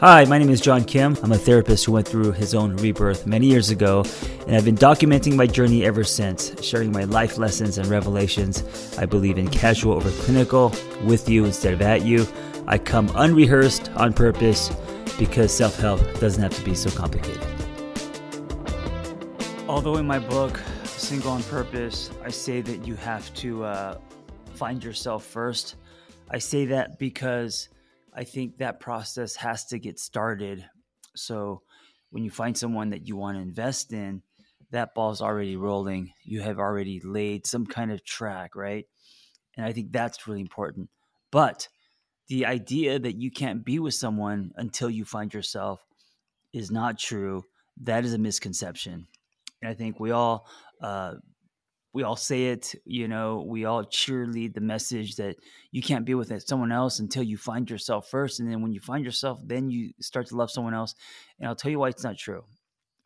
Hi, my name is John Kim. I'm a therapist who went through his own rebirth many years ago, and I've been documenting my journey ever since, sharing my life lessons and revelations. I believe in casual over clinical, with you instead of at you. I come unrehearsed on purpose because self help doesn't have to be so complicated. Although in my book, Single on Purpose, I say that you have to uh, find yourself first. I say that because I think that process has to get started. So when you find someone that you want to invest in, that ball's already rolling. You have already laid some kind of track, right? And I think that's really important. But the idea that you can't be with someone until you find yourself is not true. That is a misconception. And I think we all uh, we all say it, you know, we all cheerlead the message that you can't be with someone else until you find yourself first. And then when you find yourself, then you start to love someone else. And I'll tell you why it's not true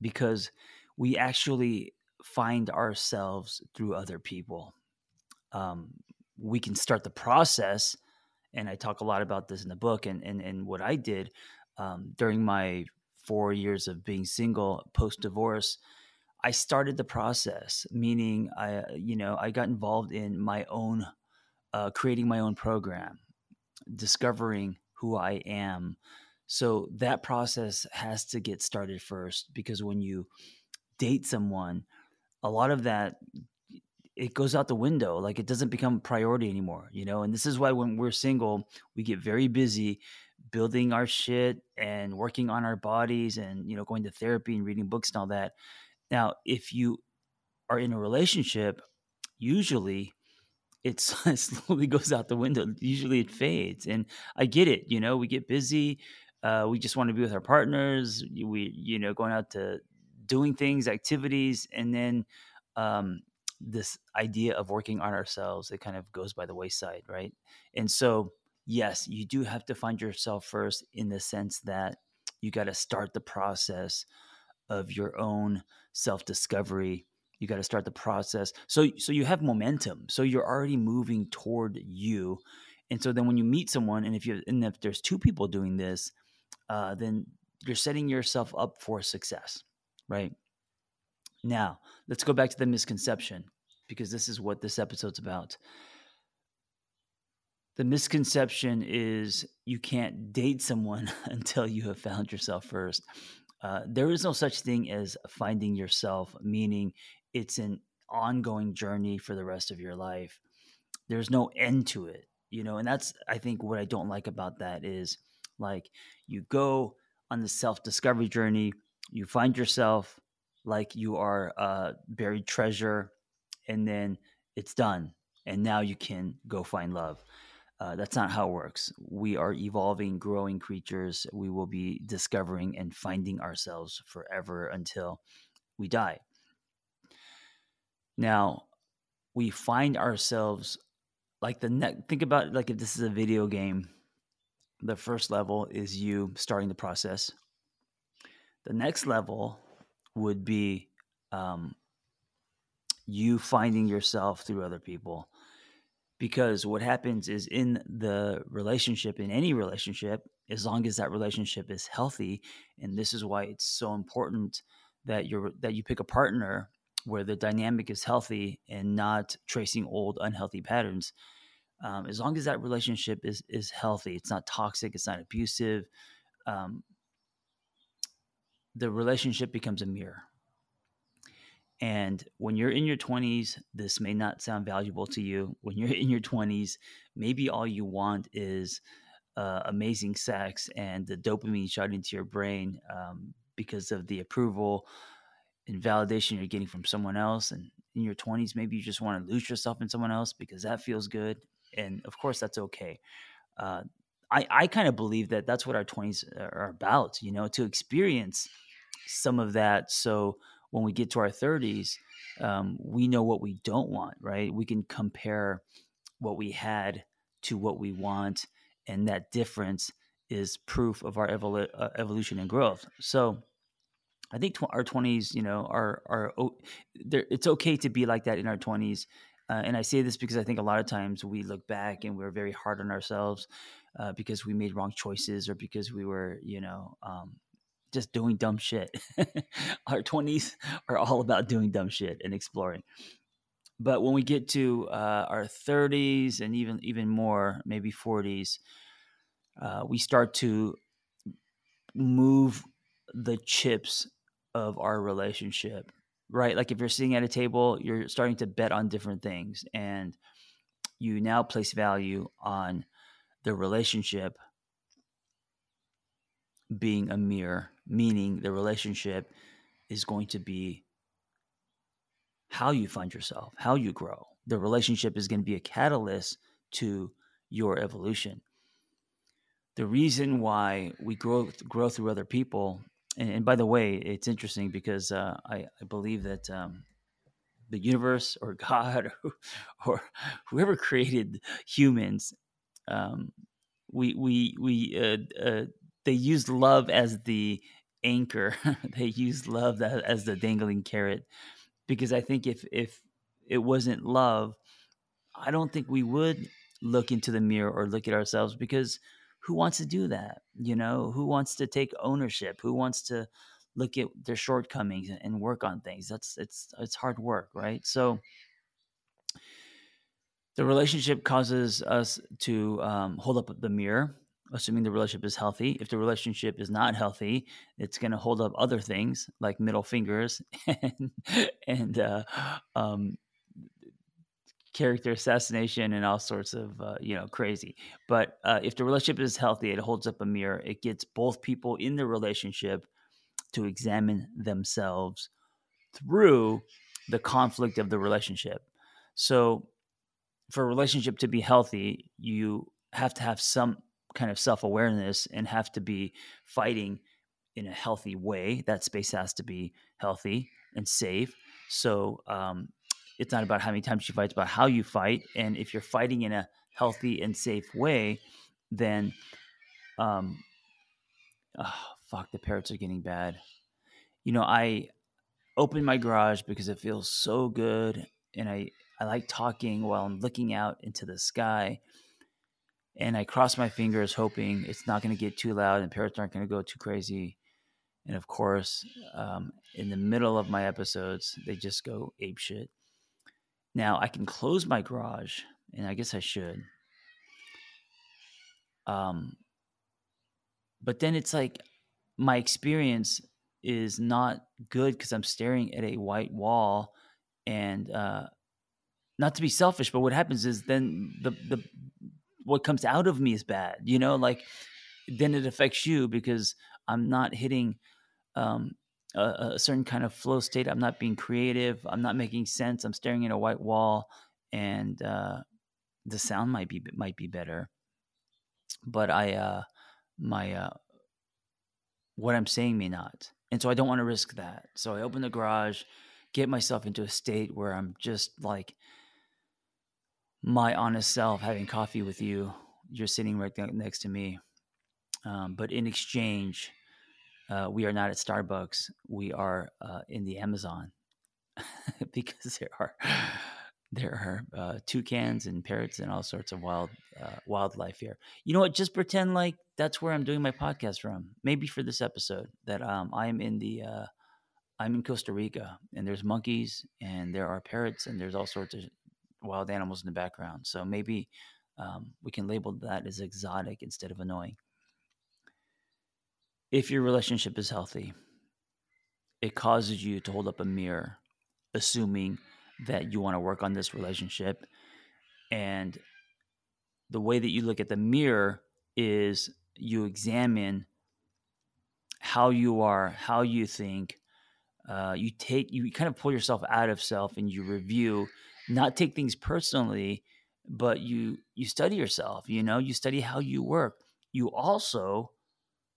because we actually find ourselves through other people. Um, we can start the process. And I talk a lot about this in the book and, and, and what I did um, during my four years of being single post divorce I started the process, meaning I, you know, I got involved in my own, uh, creating my own program, discovering who I am. So that process has to get started first because when you date someone, a lot of that it goes out the window. Like it doesn't become a priority anymore, you know. And this is why when we're single, we get very busy building our shit and working on our bodies and you know going to therapy and reading books and all that now, if you are in a relationship, usually it's, it slowly goes out the window. Usually it fades. And I get it. You know, we get busy. Uh, we just want to be with our partners. We, you know, going out to doing things, activities, and then um, this idea of working on ourselves, it kind of goes by the wayside, right? And so, yes, you do have to find yourself first in the sense that you got to start the process of your own self discovery you got to start the process. So so you have momentum. So you're already moving toward you. And so then when you meet someone and if you and if there's two people doing this uh, then you're setting yourself up for success right? Now let's go back to the misconception because this is what this episode's about. The misconception is you can't date someone until you have found yourself first uh, there is no such thing as finding yourself, meaning it's an ongoing journey for the rest of your life. There's no end to it, you know, and that's, I think, what I don't like about that is like you go on the self discovery journey, you find yourself like you are a buried treasure, and then it's done. And now you can go find love. Uh, that's not how it works. We are evolving, growing creatures. We will be discovering and finding ourselves forever until we die. Now, we find ourselves like the next. Think about like if this is a video game. The first level is you starting the process. The next level would be um, you finding yourself through other people because what happens is in the relationship in any relationship as long as that relationship is healthy and this is why it's so important that you're that you pick a partner where the dynamic is healthy and not tracing old unhealthy patterns um, as long as that relationship is is healthy it's not toxic it's not abusive um, the relationship becomes a mirror and when you're in your 20s, this may not sound valuable to you. When you're in your 20s, maybe all you want is uh, amazing sex and the dopamine shot into your brain um, because of the approval and validation you're getting from someone else. And in your 20s, maybe you just want to lose yourself in someone else because that feels good. And of course, that's okay. Uh, I, I kind of believe that that's what our 20s are about, you know, to experience some of that. So when we get to our 30s, um, we know what we don't want, right? We can compare what we had to what we want, and that difference is proof of our uh, evolution and growth. So, I think tw- our 20s, you know, are are it's okay to be like that in our 20s. Uh, and I say this because I think a lot of times we look back and we're very hard on ourselves. uh, because we made wrong choices or because we were, you know, um, just doing dumb shit. Our 20s are all about doing dumb shit and exploring. But when we get to uh, our 30s and even even more, maybe 40s, uh, we start to move the chips of our relationship, right? Like if you're sitting at a table, you're starting to bet on different things, and you now place value on the relationship being a mirror, meaning the relationship is going to be how you find yourself, how you grow. The relationship is going to be a catalyst to your evolution. The reason why we grow grow through other people, and, and by the way, it's interesting because uh, I, I, believe that um, the universe or God or, or whoever created humans, um, we we we uh, uh, they used love as the anchor. they used love as, the dangling carrot because I think if if it wasn't love, I don't think we would look into the mirror or look at ourselves because who wants to do that? You know, who wants to take ownership? Who wants to look at their shortcomings and work on things? That's it's it's hard work, right? So the relationship causes us to um, hold up the mirror assuming the relationship is healthy. If the relationship is not healthy, it's going to hold up other things like middle fingers and and uh, um, character assassination and all sorts of uh, you know crazy. But uh, if the relationship is healthy, it holds up a mirror. It gets both people in the relationship to examine themselves through the conflict of the relationship. So, for a relationship to be healthy, you have to have some kind of self awareness and have to be fighting in a healthy way. That space has to be healthy and safe. So um, it's not about how many times you fight, it's about how you fight. And if you're fighting in a healthy and safe way, then um, oh, fuck, the parrots are getting bad. You know, I open my garage because it feels so good and I, I like talking while I'm looking out into the sky and I cross my fingers, hoping it's not going to get too loud and parrots aren't going to go too crazy. And of course, um, in the middle of my episodes, they just go ape shit. Now I can close my garage, and I guess I should. Um, but then it's like my experience is not good because I'm staring at a white wall, and uh, not to be selfish, but what happens is then the the what comes out of me is bad you know like then it affects you because i'm not hitting um, a, a, certain kind of flow state. I'm not being creative. I'm not making sense. I'm staring at a white wall and uh, the sound might be might be better. But i uh my uh what i'm saying may not. And so i don't want to risk that. So i open the garage get myself into a state where i'm just like my honest self having coffee with you. You're sitting right next to me. Um, but in exchange, uh, we are not at Starbucks. We are uh, in the Amazon because there are there are uh, toucans and parrots and all sorts of wild uh, wildlife here. You know what? Just pretend like that's where I'm doing my podcast from. Maybe for this episode that um, I'm in the uh, I'm in Costa Rica and there's monkeys and there are parrots and there's all sorts of wild animals in the background. So maybe um, we can label that as exotic instead of annoying. If your relationship is healthy, it causes you to hold up a mirror, assuming that you want to work on this relationship. And the way that you look at the mirror is you examine how you are, how you think. Uh, you take, you kind of pull yourself out of self and you review not take things personally but you you study yourself you know you study how you work. You also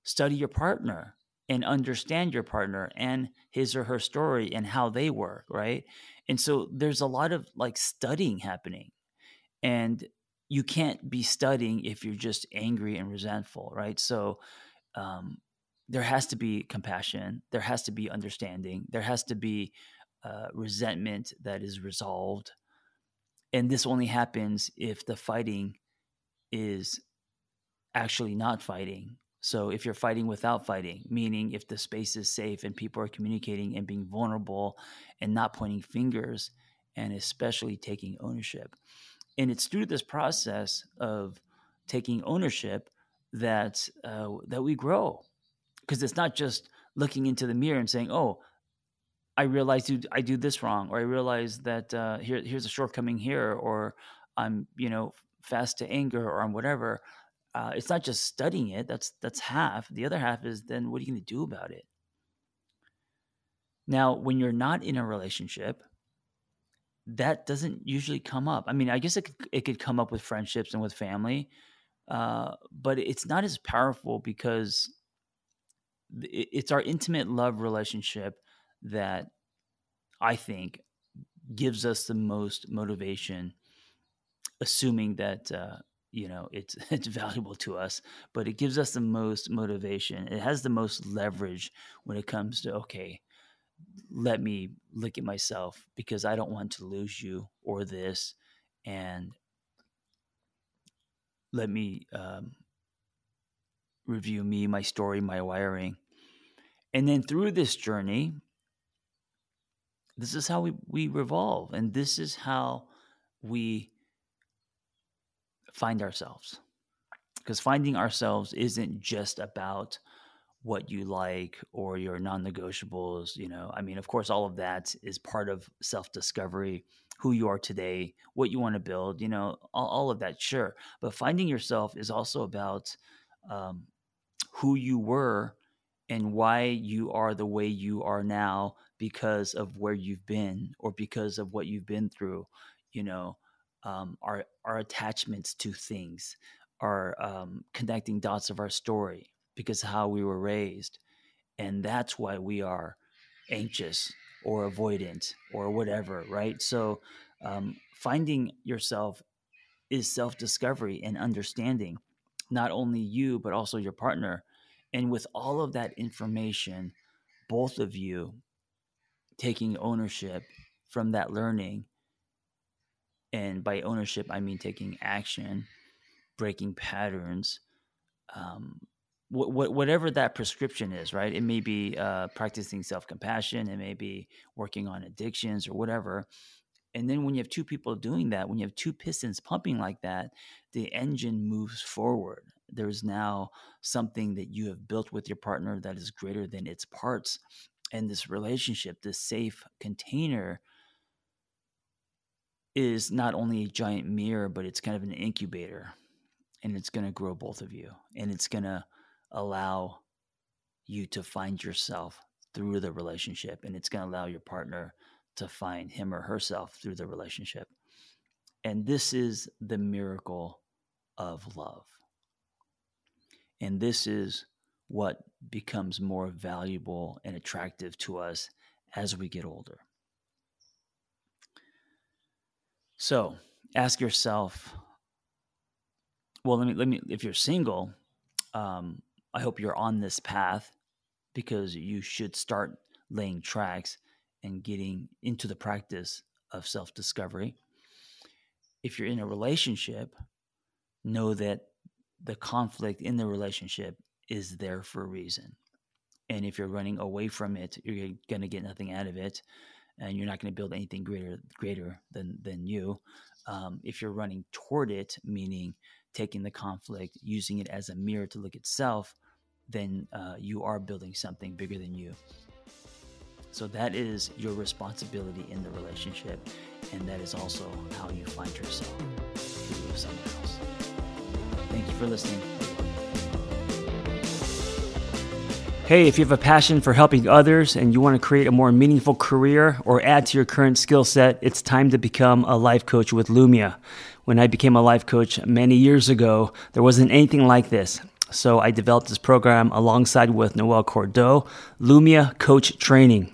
study your partner and understand your partner and his or her story and how they work right? And so there's a lot of like studying happening. And you can't be studying if you're just angry and resentful right? So um, there has to be compassion. There has to be understanding. There has to be uh, resentment that is resolved and this only happens if the fighting is actually not fighting. So if you're fighting without fighting, meaning if the space is safe and people are communicating and being vulnerable and not pointing fingers and especially taking ownership. And it's through this process of taking ownership that uh, that we grow because it's not just looking into the mirror and saying, "Oh, I realize I do this wrong," or "I realize that uh, here here's a shortcoming here," or "I'm you know fast to anger," or "I'm whatever." Uh, it's not just studying it. That's that's half. The other half is then what are you going to do about it? Now, when you're not in a relationship, that doesn't usually come up. I mean, I guess it could, it could come up with friendships and with family, uh, but it's not as powerful because it's our intimate love relationship that I think gives us the most motivation, assuming that uh, you know it's it's valuable to us. But it gives us the most motivation. It has the most leverage when it comes to okay, let me look at myself because I don't want to lose you or this, and let me um, review me, my story, my wiring. And then through this journey, this is how we, we revolve, and this is how we find ourselves. Because finding ourselves isn't just about what you like or your non-negotiables you know i mean of course all of that is part of self-discovery who you are today what you want to build you know all, all, of that sure but finding yourself is also about um, who you were and why you are the way you are now because of where you've been or because of what you've been through you know um, our our attachments to things our um, connecting dots of our story because how we were raised. And that's why we are anxious or avoidant or whatever, right? So, um, finding yourself is self discovery and understanding not only you, but also your partner. And with all of that information, both of you taking ownership from that learning. And by ownership, I mean taking action, breaking patterns, um, whatever that prescription is, right? It may be uh, practicing self compassion, it may be working on addictions or whatever. And then when you have two people doing that, when you have two pistons pumping like that, the engine moves forward. There's now something that you have built with your partner that is greater than its parts. And this relationship, this safe container, is not only a giant mirror, but it's kind of an incubator. And it's going to grow both of you. And it's going to allow you to find yourself through the relationship and it's going to allow your partner to find him or herself through the relationship and this is the miracle of love and this is what becomes more valuable and attractive to us as we get older so ask yourself well let me let me if you're single um, I hope you're on this path because you should start laying tracks and getting into the practice of self discovery. If you're in a relationship, know that the conflict in the relationship is there for a reason. And if you're running away from it, you're going to get nothing out of it, and you're not going to build anything greater greater than than you. Um, if you're running toward it, meaning taking the conflict, using it as a mirror to look itself, then uh, you are building something bigger than you. So that is your responsibility in the relationship, and that is also how you find yourself through someone else. Thank you for listening. Hey, if you have a passion for helping others and you want to create a more meaningful career or add to your current skill set, it's time to become a life coach with Lumia. When I became a life coach many years ago, there wasn't anything like this. So I developed this program alongside with Noel Cordeau, Lumia Coach Training.